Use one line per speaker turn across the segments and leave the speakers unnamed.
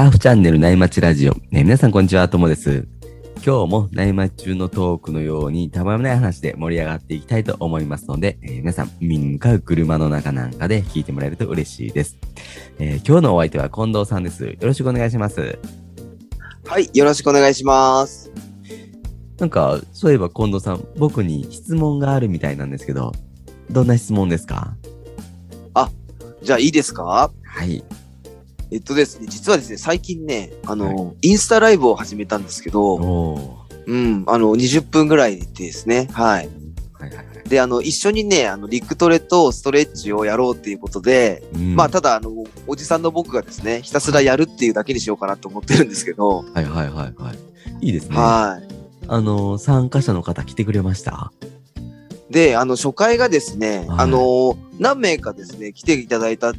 ターフチャンネル内町ラジオ。ね、皆さんこんにちは、ともです。今日も内町中のトークのようにたまらない話で盛り上がっていきたいと思いますので、えー皆さん海に向かう車の中なんかで聞いてもらえると嬉しいです。えー今日のお相手は近藤さんです。よろしくお願いします。
はい、よろしくお願いします。
なんか、そういえば近藤さん、僕に質問があるみたいなんですけど、どんな質問ですか？
じゃあいいですか？
はい。
えっとですね、実はですね、最近ね、あの、インスタライブを始めたんですけど。うん、あの、20分ぐらいでですね、はい。
はいはいはい。
で、あの、一緒にね、あの、リックトレとストレッチをやろうっていうことで、
うん
まあ、ただ、あの、おじさんの僕がですね、ひたすらやるっていうだけにしようかなと思ってるんですけど、
はいはいはいはい。いいですね。
はい。
あの、参加者の方来てくれました？
で、あの、初回がですね、
はい
あの、何名かですね、来ていただいた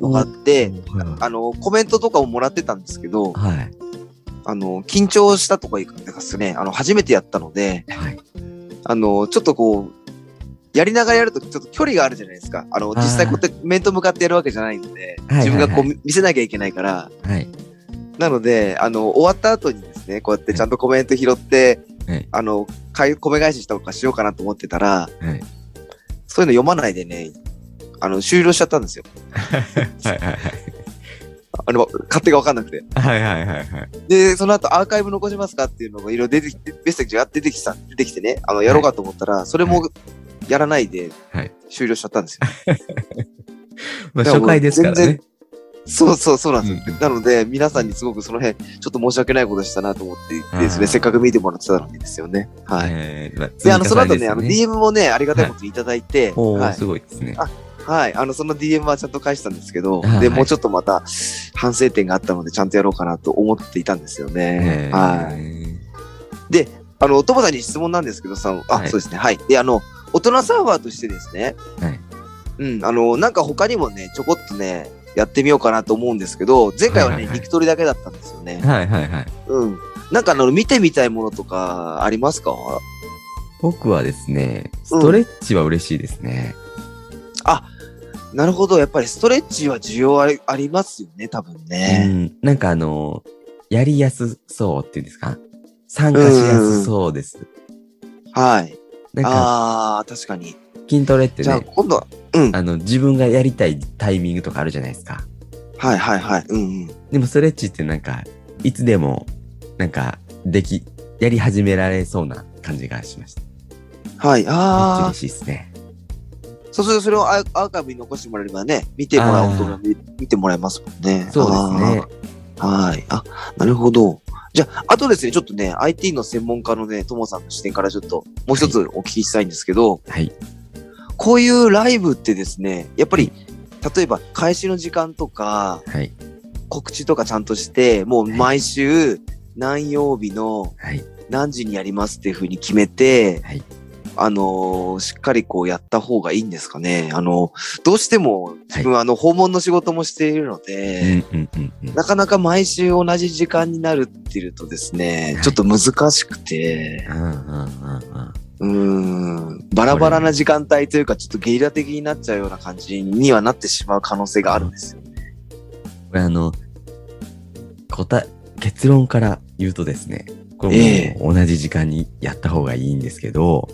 のがあって、
はいはい
あの、コメントとかももらってたんですけど、
はい。
あの、緊張したとかいうかですね、あの、初めてやったので、
はい。
あの、ちょっとこう、やりながらやるとちょっと距離があるじゃないですか。あの、実際こうやって面と向かってやるわけじゃないので、自分がこう見せなきゃいけないから、
はい。
なので、あの、終わった後にですね、こうやってちゃんとコメント拾って、
はい
あの、米返ししたとかしようかなと思ってたら、
はい。
そういうの読まないでね、あの、終了しちゃったんですよ。
はいはい
あの、勝手がわかんなくて。
はい。はいはいはいはい。
で、その後アーカイブ残しますかっていうのがいろいろ出てきて、メッセージが出てきた、出てきてね、あの、やろうかと思ったら、それもやらないで
はい、
終了しちゃったんですよ。
まあ、
だからもう
初回ですからね
全然。そうそうそうなんですよ。
うんうん
なので、皆さんにすごくその辺、ちょっと申し訳ないことしたなと思ってですね、せっかく見てもらってたのにですよね。はい。
えーまあ
で、あの、その後ね、あの、DM もね、ありがたいこといただいて、
おー
はい
すごいですね。
あはい。あの、その DM はちゃんと返したんですけど、
はい
で、もうちょっとまた反省点があったので、ちゃんとやろうかなと思っていたんですよね。
えー
はい。で、あの、お友さんに質問なんですけどさ、あ、
はい
そうですね。はい。で、あの、大人サーバーとしてですね、
はい。
うん、あの、なんか他にもね、ちょこっとね、やってみようかなと思うんですけど、前回はね、
はいはいはい
肉取りだけだったんですよね。
はいはいはい。
うん。なんかあの、見てみたいものとかありますか？
僕はですね、ストレッチは嬉しいですね。
なるほど。やっぱりストレッチは需要ありありますよね、多分
う
ね。
ん。なんかあの、やりやすそうっていうんですか？参加しやすそうです。
はい。
なんか
ああ、確かに。
筋トレって
じゃあ
ね、
今度は、うん。
あの、自分がやりたいタイミングとかあるじゃないですか。
はいはいはい。うんうん。
でもストレッチってなんか、いつでも、なんか、でき、やり始められそうな感じがしました。
はい。
めっちゃ
ああ
嬉、しいですね。
そうするとそれをアーカイブに残してもらえればね、見てもらうことが見見てもらえますもんね。
そうですね。
はい。あ、なるほど。じゃあ、あとですね、ちょっとね、IT の専門家のね、ともさんの視点からちょっと、もう一つお聞きしたいんですけど、
はい。
こういうライブってですね、やっぱり、例えば、開始の時間とか、
はい。
告知とかちゃんとして、もう毎週、何曜日の
はい。
何時にやりますっていうふうに決めて、
はい
あのーしっかりこうやった方がいいんですかね。あの、どうしても自分はあの訪問の仕事もしているの
うん
で。なかなか毎週同じ時間になるっていうとですね、
はい
ちょっと難しくて、
うん
バラバラな時間帯というか、ちょっとゲリラ的になっちゃうような感じにはなってしまう可能性があるんですよ。
これあの、答え、結論から言うとですね、これ
え
もう同じ時間にやった方がいいんですけど、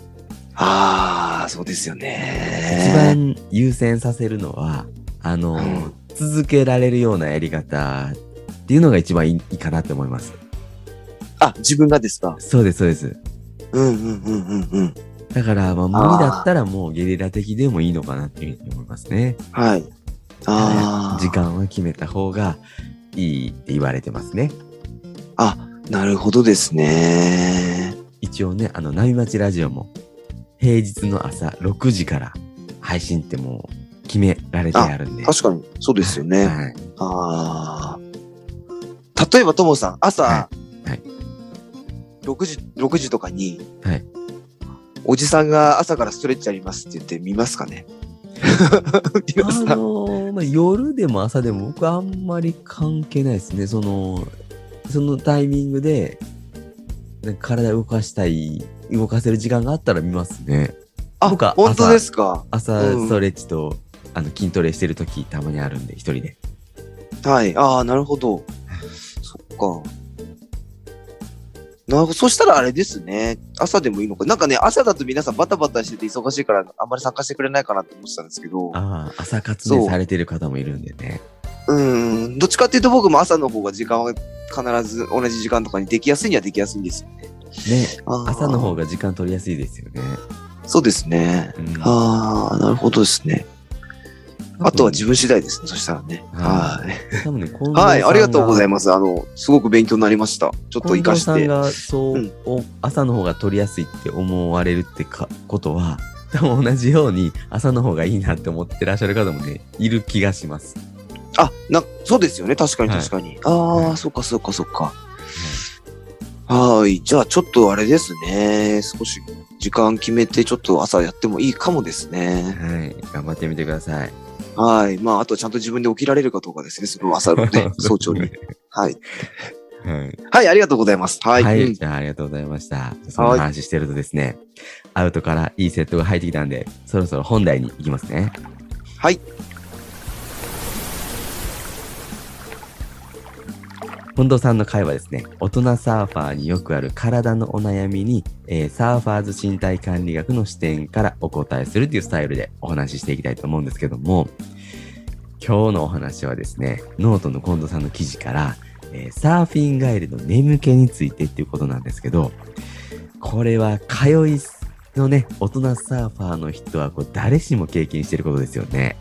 ああ、そうですよ
一
ね。
番優先させるのは、あの、
うん
続けられるようなやり方っていうのが一番いいいいかなって思います。
あ、自分がですか？
そうです、そうです。
うんうんうんうんうん。
だから、まあ、無理だったらもうゲリラ的でもいいのかなっていうふうに思いますね。
はい。ああ。
時間は決めた方がいいって言われてますね。
あ、なるほどですね。
一応ね、あの、波町ラジオも平日の朝6時から配信ってもう決められてあるんで。
確かに、そうですよね。
はい。
ああ。例えば、ともさん、朝、
はいはい
6時、6時とかに、
はい。
おじさんが朝からストレッチやりますって言って見ますかね？見
あのーまあ、夜でも朝でも僕はあんまり関係ないですね。その、そのタイミングで、体を動かしたい、動かせる時間があったら見ますね。
あ、
僕は
本当ですか？
朝
うん
ストレッチと、あの筋トレしてる時たまにあるんで、一人で。
はい。ああ、なるほど。か。なるほど。そしたらあれですね。朝でもいいのか。なんかね、朝だと皆さんバタバタしてて忙しいから、あんまり参加してくれないかなって思ってたんですけど。
ああ、朝活
そう
でされてる方もいるんでね。
うん。どっちかっていうと僕も朝の方が時間は必ず同じ時間とかにできやすいにはできやすいんですよね。
朝の方が時間取りやすいですよね。
そうですね。
うん
ああ、なるほどですね。あとは自分次第ですね。そしたらね。
は
はい。
多分ね、
はい、ありがとうござい
ま
ます。あの、すごく勉強になりました。ちょっと活かして。
さんがそう、
うん
お朝の方が取りやすいって思われるってかことは、多分同じように朝の方がいいなって思ってらっしゃる方もね、いる気がします。
あ、な、そうですよね。確かに
はい
確かに。ああ、
はい
そっかそっかそっか。はい。じゃあちょっとあれですね。少し時間決めてちょっと朝やってもいいかもですね。
はい。頑張ってみてください。
はい。まあ、あとちゃんと自分で起きられるかどうかですね。その朝のね、早朝に。はい。
はい。
はい、ありがとうございます。はい。
はい、
うん
じゃあありがとうございました。その話してるとですね、アウトからいいセットが入ってきたんで、そろそろ本題に行きますね。
はい。
近藤さんの会はですね、大人サーファーによくある体のお悩みに、えーサーファーズ身体管理学の視点からお答えするというスタイルでお話ししていきたいと思うんですけども、今日のお話はですね、ノートの近藤さんの記事から、えーサーフィン帰りの眠気についてっていうことなんですけど、これは通いのね、大人サーファーの人はこう誰しも経験してることですよね。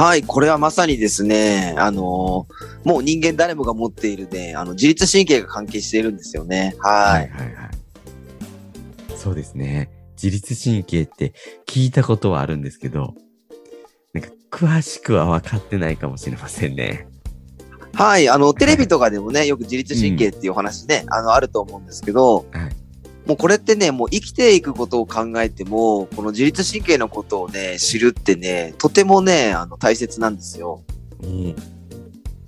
はい。これはまさにですね、あのーもう人間誰もが持っているね、あの、自律神経が関係しているんですよね。はい。
はいはい。そうですね。自律神経って聞いたことはあるんですけど、なんか詳しくは分かってないかもしれませんね。
はい。あの、テレビとかでもね、よく自律神経っていうお話ね、あの、あると思うんですけど、
はい
もうこれってね、もう生きていくことを考えても、この自律神経のことをね、知るってね、とてもね、あの、大切なんですよ。
うん。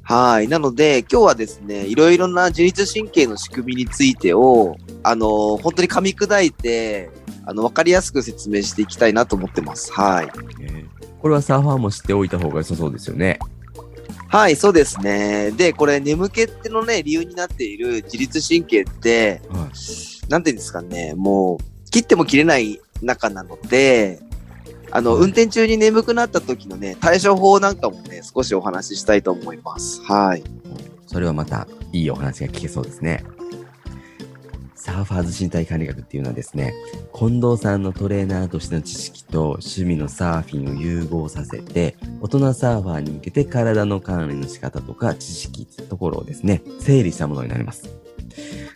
はい。なので、今日はですね、いろいろな自律神経の仕組みについてを、あの、本当に噛み砕いて、あの、わかりやすく説明していきたいなと思ってます。はい。
えーこれはサーファーも知っておいた方が良さそうですよね。
はい、そうですね。で、これ、眠気ってのね、理由になっている自律神経って、
は
なんていうんですかね、もう、切っても切れない中なので、あの、
はい
運転中に眠くなった時のね、対処法なんかもね、少しお話ししたいと思います。はい。
それはまたいいお話が聞けそうですね。サーファーズ身体管理学っていうのはですね、近藤さんのトレーナーとしての知識と趣味のサーフィンを融合させて、大人サーファーに向けて体の管理の仕方とか知識ってところをですね、整理したものになります。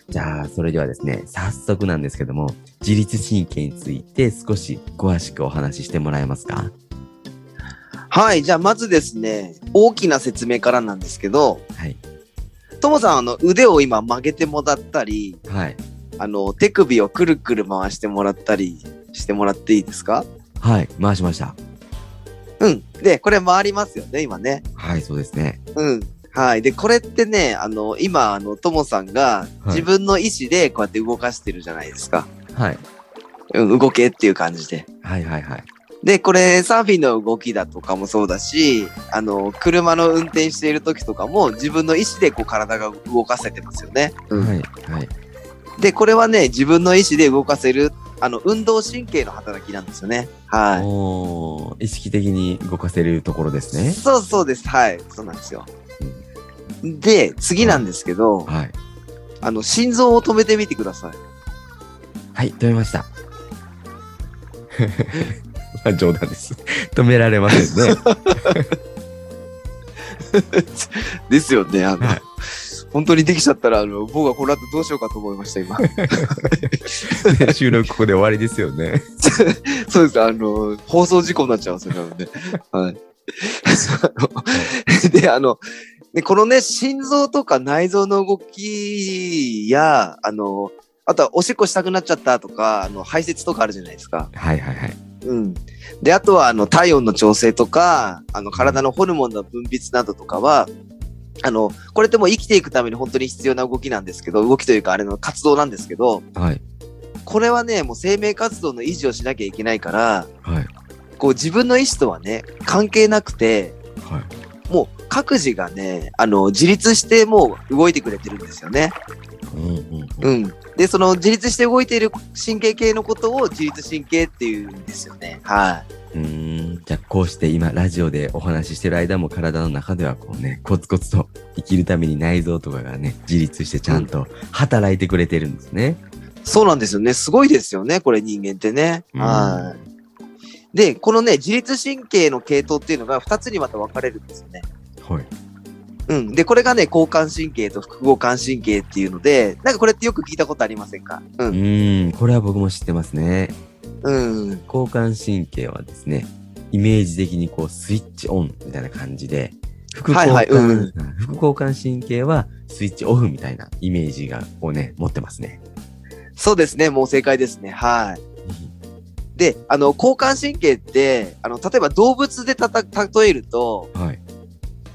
じゃあ、それではですね、早速なんですけども、自律神経について少し詳しくお話ししてもらえますか？
はい、じゃあまずですね、大きな説明からなんですけど、
はい。
ともさん、あの、腕を今曲げてもらったり、
はい。
あの、手首をくるくる回してもらったりしてもらっていいですか？
はい。回しました。
うん。で、これ回りますよね、今ね。
はい、そうですね。
うん。はい。で、これってね、あの、今、あの、ともさんが
い
自分の意思でこうやって動かしてるじゃないですか。
はい。
うん、動けっていう感じで。
はいはいはい。
で、これ、サーフィンの動きだとかもそうだし、あの、車の運転している時とかも自分の意思でこう体が動かせてますよね。うん
はいはい。
で、これはね、自分の意思で動かせる、あの、運動神経の働きなんですよね。はい。
おー意識的に動かせるところですね。
そうそうです。はい。そうなんですよ。で、次なんですけど、
はい。
あの、心臓を止めてみてください。
はい、止めました。まあ冗談です。止められませんね。
ですよね。あの、
はい
本当にできちゃったら、あの、僕はこの後どうしようかと思いました、今。
収録ここで終わりですよね。
そうです。あの、放送事故になっちゃうんですよ、多分ね。はい。あので、あの、でこのね、心臓とか内臓の動きや、あの、あとはおしっこしたくなっちゃったとか、あの、排泄とかあるじゃないですか。
はいはいはい。
うん。で、あとは、あの、体温の調整とか、あの、体のホルモンの分泌などとかは、あの、これってもう生きていくために本当に必要な動きなんですけど、動きというか、あれの活動なんですけど、
はい。
これはね、もう生命活動の維持をしなきゃいけないから、
はい。
こう自分の意思とはね、関係なくて、
はい。
各自がね、あの、自立してもう動いてくれてるんですよね。
うんうん
うん。で、その自立して動いている神経系のことを自律神経っていうんですよね。はい。
うーん。じゃあ、こうして今、ラジオでお話ししてる間も体の中ではこうね、コツコツと生きるために内臓とかがね、自立してちゃんと働いてくれてるんですね。
そうなんですよね。すごいですよね。これ人間ってね。
うん
はい。で、このね、自律神経の系統っていうのが2つにまた分かれるんですよね。
はい。
うん。で、これがね、交感神経と副交感神経っていうので、なんかこれってよく聞いたことありませんか？う。
うんーん。これは僕も知ってますね。
うん。
交感神経はですね、イメージ的にこうスイッチオンみたいな感じで、副交感、
はいはいうん
副交感神経はスイッチオフみたいなイメージがこうね、持ってますね。
そうですね。もう正解ですね。はい。で、あの、交感神経って、あの、例えば動物でたた、例えると、
はい。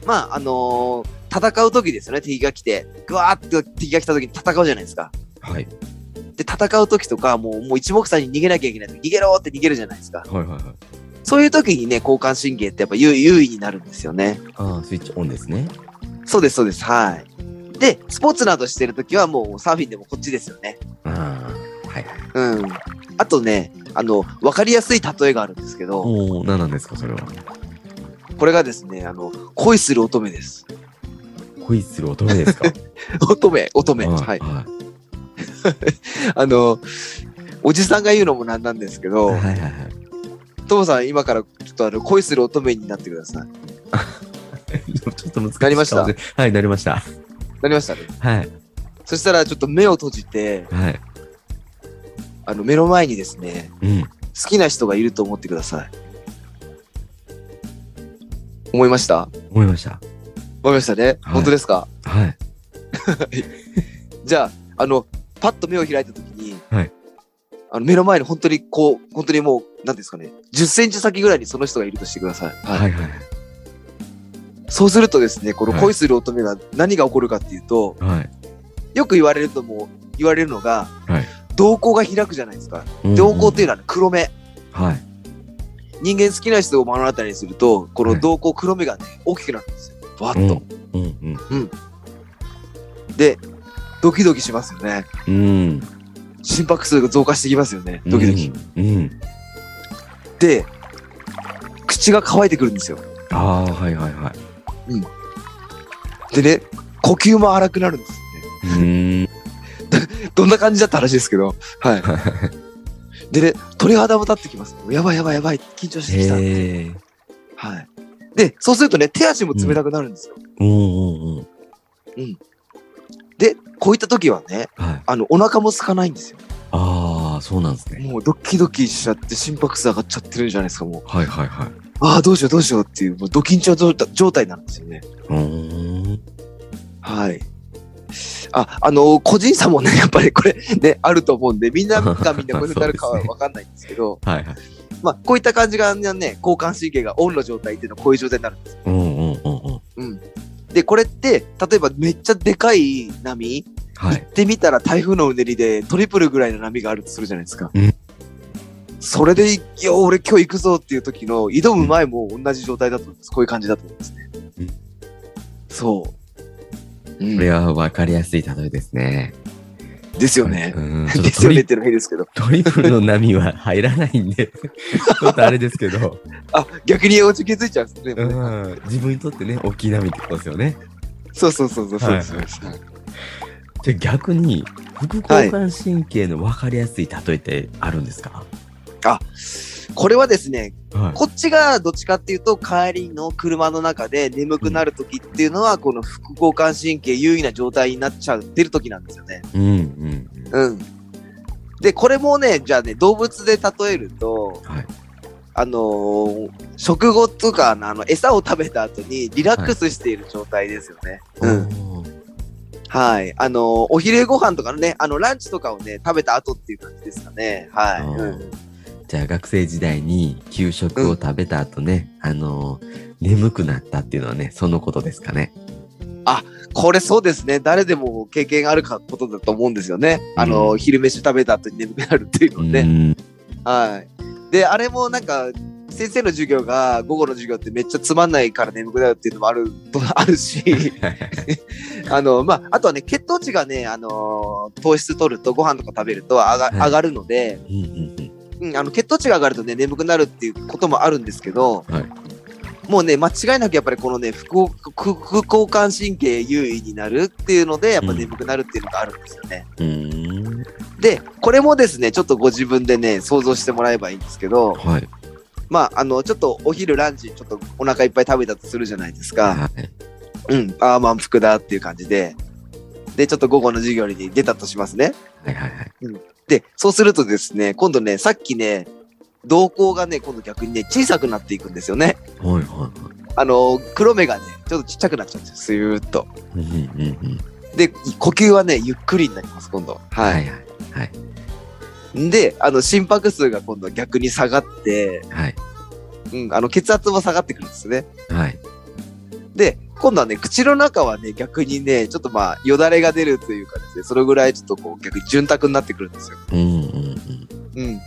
まあ、あのー戦う時ですよね。敵が来て、ぐわーって敵が来た時に戦うじゃないですか。
はい。
で、戦う時とか、もう、もう一目散に逃げなきゃいけない時、逃げろって逃げるじゃないですか。
はいはいはい。
そういう時にね、交感神経ってやっぱ優優位になるんですよね。
ああ、スイッチオンですね。
そうです、そうです。はい。で、スポーツなどしてる時はもうサーフィンでもこっちですよね。
ああ、はいはい。
うん。あとね、あの、わかりやすい例えがあるんですけど、
おお、何なんですか、それは。
これがですね、あの、恋する乙女です。
恋する乙女ですか？
乙女、乙女。はい。
は
あの、おじさんが言うのもなんなんですけ
い。
ど
はい、はいはい。
トモさん今からちょっとあの、恋する乙女になってください。
ちょっと難しい。
なりました？
はい、なりました。
なりましたね。
はい。
そしたらちょっと目を閉じて、
はい。
あの、目の前にですね、
うん。
好きな人がいると思ってください。思いました？
思いました。
思いましたね、
はい
本当ですか？
はい。
じゃあ、あの、パッと目を開いたときに、
はい
あの目の前に本当にこう、本当にもう、なんですかね、10センチ先ぐらいにその人がいるとしてください。はい。
はいはい
そうするとですね、この
はい
恋する乙女が何が起こるかっていうと、
はい。
よく言われるともう、言われるのが、
はい。
瞳孔が開くじゃないですか。
うん
瞳孔っていうのはね黒目。
はい。
人間好きな人を目の当たりにすると、この
はい
瞳孔黒目がね、大きくなるんですよ。バ
うん。うんうん。
で、ドキドキしますよね。
うん。
心拍数が増加してきますよね。ドキドキ。
うん。うん。
で、口が乾いてくるんですよ。
ああ、はいはいはい。
でね、呼吸も荒くなるんですよね。
うーん。
どんな感じだった話ですけど。はい。でね、鳥肌も立ってきます。やばいやばいやばい。緊張してきた。はい。で、そうするとね、手足も冷たくなるんですよ。
うんうんうん。
で、こういった時はね、
はい。
あの、お腹も空かないんですよ。
ああ、そうなんですね。
もうドキドキしちゃって心拍数上がっちゃってるんじゃないですか、もう。
はいはいはい。
ああ、どうしようどうしようっていう、もうド緊張状態なんですよね。
うーん。
はい。あ、あの個人差もね、やっぱりこれね、あると思うんで、みんながみんな これになるかはわかんないんですけど、
はいはい。
まあ、こういった感じがね、交感神経がオンの状態っていうのはこういう状態になるんです。
うんうんうんうん。
うん。で、これって、例えばめっちゃでかい波、
はい。
行ってみたら台風のうねりでトリプルぐらいの波があるとするじゃないですか。
うん
それで、いや、俺今日行くぞっていう時の、挑む前も同じ状態だと思います。こういう感じだと思いますね。
うん
そう。うん
これは分かりやすい例えですね。
ですよね。ですよねっての変ですけど。
トリプルの波は入らないんで、ちょっとあれですけど、
あ、逆におち気づいちゃうんですね。
うん。自分にとってね、大きい波ってことですよね。
そうそうそうそうそうです、
はいじゃあ逆に、副交感神経の分かりやすい例えってあるんですか？
これはですね、
はい。
こっちがどっちかっていうと、帰りの車の中で眠くなる時っていうのは、この副交感神経優位な状態になっちゃってる時なんですよね。
うんうんうん。
うん。で、これもね、じゃあね、動物で例えると、
はい。
あのー食後とか、あの、餌を食べた後にリラックスしている状態ですよね。うん。
おー
はい。あのーお昼ご飯とかのね、あの、ランチとかをね、食べた後っていう感じですかね。はい。
うん
うん。
じゃあ学生時代に給食を食べた後ね、あのー眠くなったっていうのはね、そのことですかね。
これそうですね。誰でも経験あるかことだと思うんですよね。あの昼飯食べた後に眠くなるっていうの
う
ね。
ん。
はい。で、あれもなんか、先生の授業が午後の授業ってめっちゃつまんないから眠くなるっていうのもある、あるし、あの、まあ、あとはね、血糖値がね、あのー糖質取るとご飯とか食べると上が,、
はい
上がるので、
うんうん
うん、あの、血糖値が上がるとね、眠くなるっていうこともあるんですけど、
はい
もうね、間違いなくやっぱりこのね、副副副交感神経優位になるっていうので、やっぱ眠くなるっていうのがあるんですよね。
うん。
で、これもですね、ちょっとご自分でね、想像してもらえばいいんですけど、
はい。
まあ、あの、ちょっとお昼ランチ、ちょっとお腹いっぱい食べたとするじゃないですか。
はい。
うん、ああ、満腹だっていう感じで。で、ちょっと午後の授業に出たとしますね。
はいはいはい。
で、そうするとですね、今度ね、さっきね、瞳孔がね、今度逆にね、小さくなっていくんですよね。
はいはいはい。
あの、黒目がね、ちょっとちっちゃくなっちゃうんですよ、スーッと。
うんうんうん。
で、呼吸はね、ゆっくりになります、今度。は。
はいいはい。はい。
で、あの、心拍数が今度逆に下がって、
はい。
うん、あの、血圧も下がってくるんですね。
はい。
で、今度はね、口の中はね、逆にね、ちょっとまあ、よだれが出るというかですね、それぐらいちょっとこう、逆に潤沢になってくるんですよ。
うんうんうん。
うん。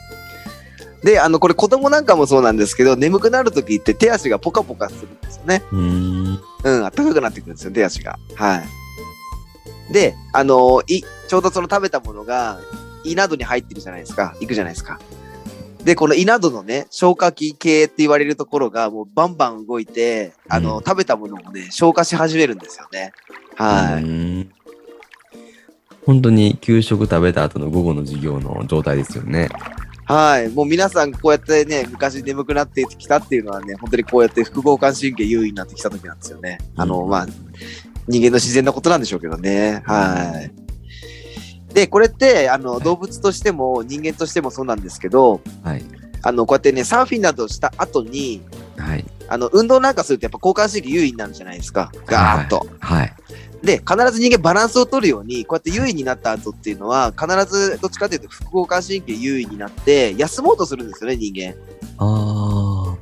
で、あの、これ子供なんかもそうなんですけど、眠くなるときって手足がポカポカするんですよね。
うーん。
うん、暖かくなってくるんですよ、手足が。はい。で、あのい、ちょうどその食べたものが胃などに入ってるじゃないですか。行くじゃないですか。で、この胃などのね、消化器系って言われるところがもうバンバン動いて、あの、
うん
食べたものをね、消化し始めるんですよね。はい。
い。本当に給食食べた後の午後の授業の状態ですよね。
はい。もう皆さんこうやってね、昔眠くなってきたっていうのはね、本当にこうやって副交感神経優位になってきた時なんですよね。あの、
うん
まあ、人間の自然なことなんでしょうけどね。はい。で、これって、あの、
い
動物としても人間としてもそうなんですけど、
はい。
あの、こうやってね、サーフィンなどをした後に、
はい。
あの、運動なんかするとやっぱ交感神経優位になるじゃないですか。ガーッと。
はい。
で、必ず人間バランスを取るように、こうやって優位になった後っていうのは、必ずどっちかというと副交感神経優位になって、休もうとするんですよね、人間。
あ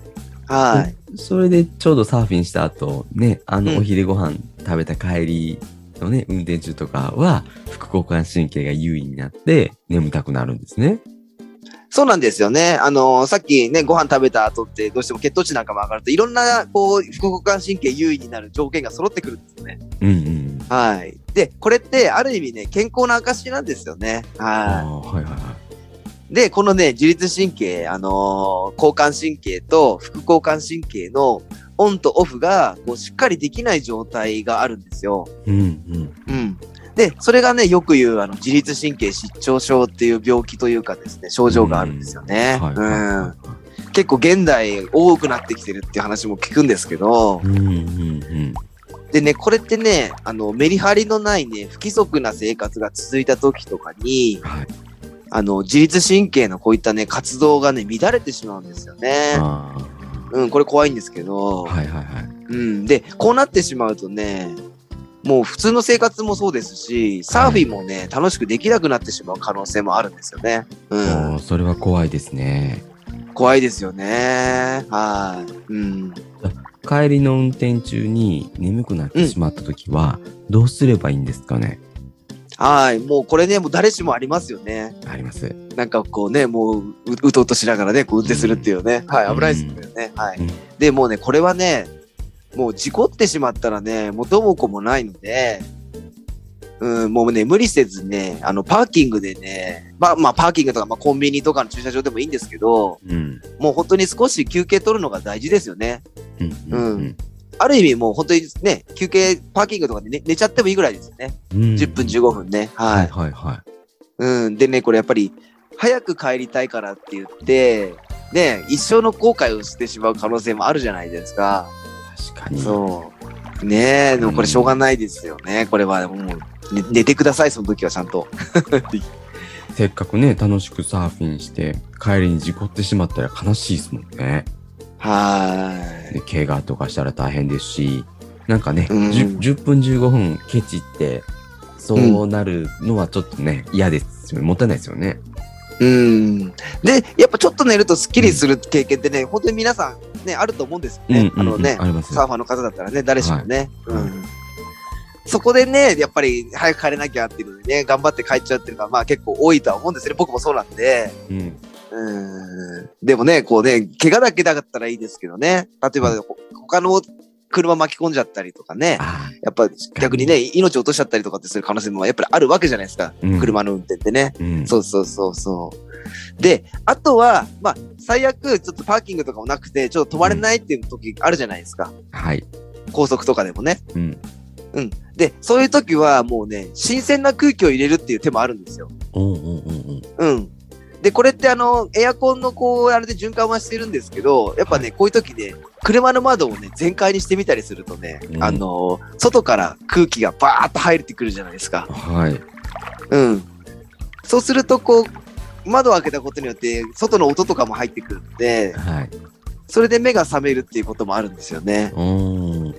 あ。
はい。
それでちょうどサーフィンした後、ね、あ
うん
の、お昼ご飯食べた帰りのね、運転中とかは、副交感神経が優位になって眠たくなるんですね。
そうなんですよね。あのーさっきね、ご飯食べた後ってどうしても血糖値なんかも上がると、いろんな、こう、副交感神経優位になる条件が揃ってくるんですよね。
うんうん。
はい。で、これって、ある意味ね、健康の証なんですよね。
あ
は
あ、はいはいはい。
い。で、このね、自律神経、あのー交感神経と副交感神経のオンとオフが、こう、しっかりできない状態があるんですよ。
うんうん。
うん。で、それがね、よく言う、あの、自律神経失調症っていう病気というかですね、症状があるんですよね。
はい
うん。
はいは
結構現代多くなってきてるっていう話も聞くんですけど
い。、うんうんうん。
でね、これってね、あの、メリハリのないね、不規則な生活が続いた時とかに、
はい。
あの、自律神経のこういったね、活動がね、乱れてしまうんですよね。
あ
うん、これ怖いんですけど、
あ。はいはいはい。
うん。で、こうなってしまうとね、もう普通の生活もそうですし、サーフィンもね、楽しくできなくなってしまう可能性もあるんですよね。うん。
それは怖いですね。
怖いですよね。はい。うん。
帰りの運転中に眠くなってしまった時は、どうすればいいんですかね？
はい。もうこれね、もう誰しもありますよね。
あります。
なんかこうね、もうう、うとうとしながらね、こう運転するっていうね。はい。危ないですよね。はい
うん。
で、もうね、これはね、もう事故ってしまったらね、元も子もないので、うん、もうね、無理せずね、あの、パーキングでね、まあ、まあ、パーキングとか、まあ、コンビニとかの駐車場でもいいんですけど、
うん。
もう本当に少し休憩取るのが大事ですよね。
うんうんうん。
ある意味もう本当にね、休憩、パーキングとかで寝寝ちゃってもいいぐらいですよね。
うん
10分15分ね。は
はいい。はいは
うん。でね、これやっぱり、早く帰りたいからって言って、ね、一生の後悔をしてしまう可能性もあるじゃないですか。
い。確かに。
そう。ねえ、でもこれしょうがないですよね。これはもう、ね寝てください、その時はちゃんと。
せっかくね、楽しくサーフィンして、帰りに事故ってしまったら悲しいですもんね。
はーい。
で怪我とかしたら大変ですし、なんかね、
うん
10, 10分15分ケチって、そうなるのはちょっとね、嫌ですよね。もったいないですよね。
うん。で、やっぱちょっと寝るとスッキリする経験ってね、本当に皆さんね、あると思うんですよね。あのね、
あります
サーファーの方だったらね、誰しもね。
はい
うん。そこでね、やっぱり早く帰れなきゃっていうのでね、頑張って帰っちゃうっていうのが、まあ結構多いとは思うんですよね。僕もそうなんで。
うん。
うん。でもね、こうね、怪我だけだったらいいですけどね。例えば、ほ他の車巻き込んじゃったりとかね。
あ
やっぱ逆にね、命落としちゃったりとかってする可能性もやっぱりあるわけじゃないですか。
うん
車の運転ってね。
あ、うん。
そうそうそうそう。で、あとは、まあ、最悪、ちょっとパーキングとかもなくて、ちょっと止まれないっていう時あるじゃないですか。
はい。
高速とかでもね。
うん。
うん。で、そういう時はもうね、新鮮な空気を入れるっていう手もあるんですよ。
うんうんうんうん。
うん。で、これってあの、エアコンのこう、あれで循環はしてるんですけど、やっぱね、こういう時ね、車の窓をね、全開にしてみたりするとね、
うん
あの、外から空気がバーッと入ってくるじゃないですか。
はい。
うん。そうすると、こう、窓を開けたことによって、外の音とかも入ってくるんで、
はい。
それで目が覚めるっていうこともあるんですよね。
うーん。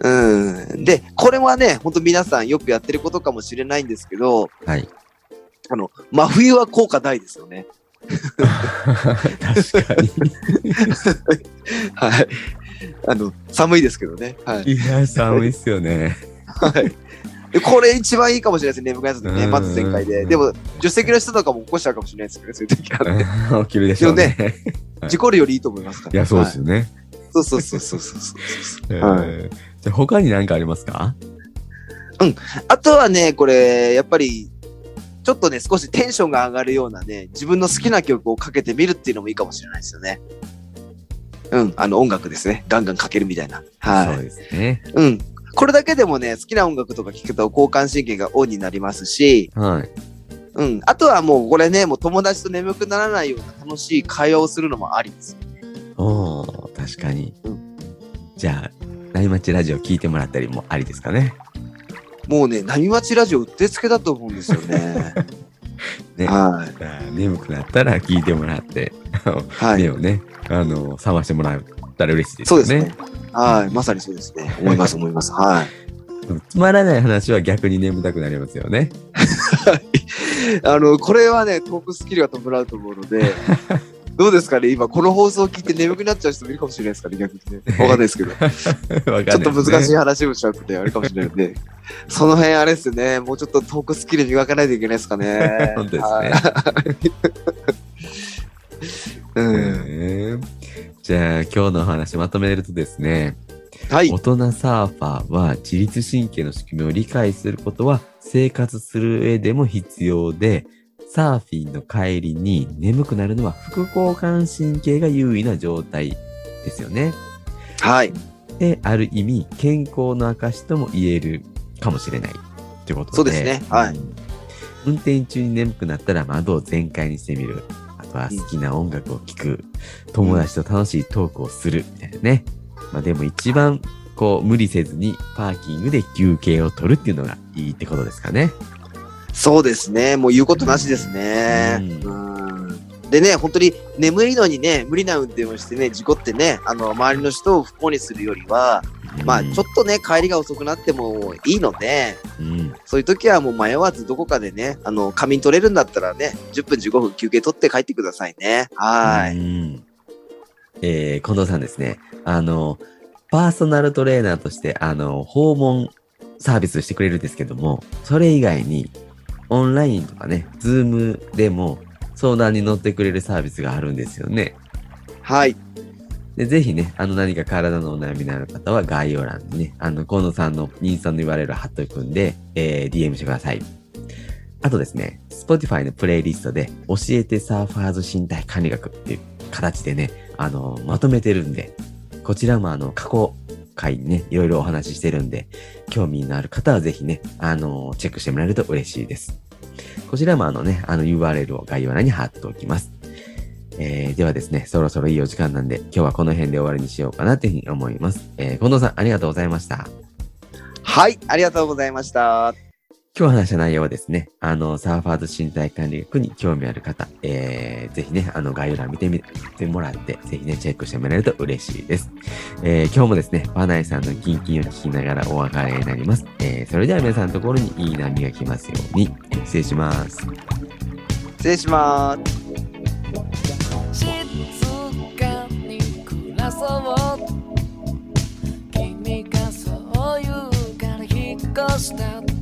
うん。で、これはね、本当皆さんよくやってることかもしれないんですけど、
はい。
あの、真冬は効果大ですよね。
確かに。
はい。あの、寒いですけどね。はい。
いや、寒いっすよね。
はい。でこれ一番いいかもしれないですね、眠くなやつでね、
うん
まず全開で。でも、助手席の人とかも起こしちゃうかもしれないですけどね、そういう時はね。
起きるでしょうね。はい
事故るよりいいと思いますから。
いや、そうですよね。
そうそうそうそうそうそう
え
はい
ーじゃあ他に何かありますか？
あとはね、これ、やっぱり、ちょっとね、少しテンションが上がるようなね、自分の好きな曲をかけてみるっていうのもいいかもしれないですよね。うん、あの音楽ですね。ガンガンかけるみたいな。はい。
そうですね。
うん。これだけでもね、好きな音楽とか聞くと交感神経がオンになりますし、
はい。
うん。あとはもうこれね、もう友達と眠くならないような楽しい会話をするのもありです。
おー、確かに。
うん
じゃあ、内町ラジオ聞いてもらったりもありですかね。
もうね、波町ラジオうってつけだと思うんですよね。
ね
はい。
眠くなったら聞いてもらって、
はい。
目をね、あの、覚ましてもらったら嬉しいですよね。
そうですね。はい。まさにそうですね。思います、思います。はい。
うんつまらない話は逆に眠たくなりますよね。
あの、これはね、トークスキルが伴うと思うので、どうですかね？今、この放送を聞いて眠くなっちゃう人もいるかもしれないですかね？逆にね。わかんないですけど。
わかんない
ちょっと難しい話をしちゃうとね、あれかもしれないので、その辺あれですよね。もうちょっとトークスキル磨かないといけないですかね。
本当ですね
はい うん。
うんじゃあ今日のお話まとめるとですね、
はい
大。人サーファーは自律神経の仕組みを理解することは生活する上でも必要で、サーフィンの帰りに眠くなるのは副交感神経が優位な状態ですよね。
はい。
で、ある意味健康の証とも言えるかもしれないってことで。
そうですねはい
うん運転中に眠くなったら窓を全開にしてみる。あとは好きな音楽を聴く。友達と楽しいトークをする。みたいなね。まあでも一番こう無理せずにパーキングで休憩を取るっていうのがいいってことですかね。
そうですね。もう言うことなしですね。
う
うん。でね、本当に眠いのにね、無理な運転をしてね、事故ってね、あの、周りの人を不幸にするよりは、まあ、
うん
ちょっとね、帰りが遅くなってもいいので、
うん。
そういう時はもう迷わずどこかでね、あの、仮眠取れるんだったらね、10分15分休憩取って帰ってくださいね。は
う
い。
んえー、近藤さんですね。あの、パーソナルトレーナーとして、あの、訪問サービスしてくれるんですけども、それ以外に、オンラインとかね、 Zoom でも相談に乗ってくれるサービスがあるんですよね。
はい。
で、ぜひね、あの何か体のお悩みのある方は概要欄にね、あの、河野さんのインスタの URL 貼っとくんで、えー DM してください。あとですね、Spotify のプレイリストで、教えてサーファーズ身体管理学っていう形でね、あの、まとめてるんで、こちらもあの、過去回ね、いろいろお話ししてるんで、興味のある方はぜひね、あの、チェックしてもらえると嬉しいです。こちらもあのね、あの URL を概要欄に貼っておきます。えー、ではですね、そろそろいいお時間なんで、今日はこの辺で終わりにしようかなというふうに思います。えー、近藤さん、ありがとうございました。
はい。ありがとうございました。
今日話した内容はですね、あの、サーファーズ身体管理学に興味ある方、えー、ぜひね、あの、概要欄見てみてもらって、ぜひね、チェックしてもらえると嬉しいです。えー、今日もですね、バナイさんのキンキンを聞きながらお別れになります。えー、それでは皆さんのところにいい波が来ますように、えー失礼します。
失礼します。
静かに暮らそう君がそう言うから引っ越した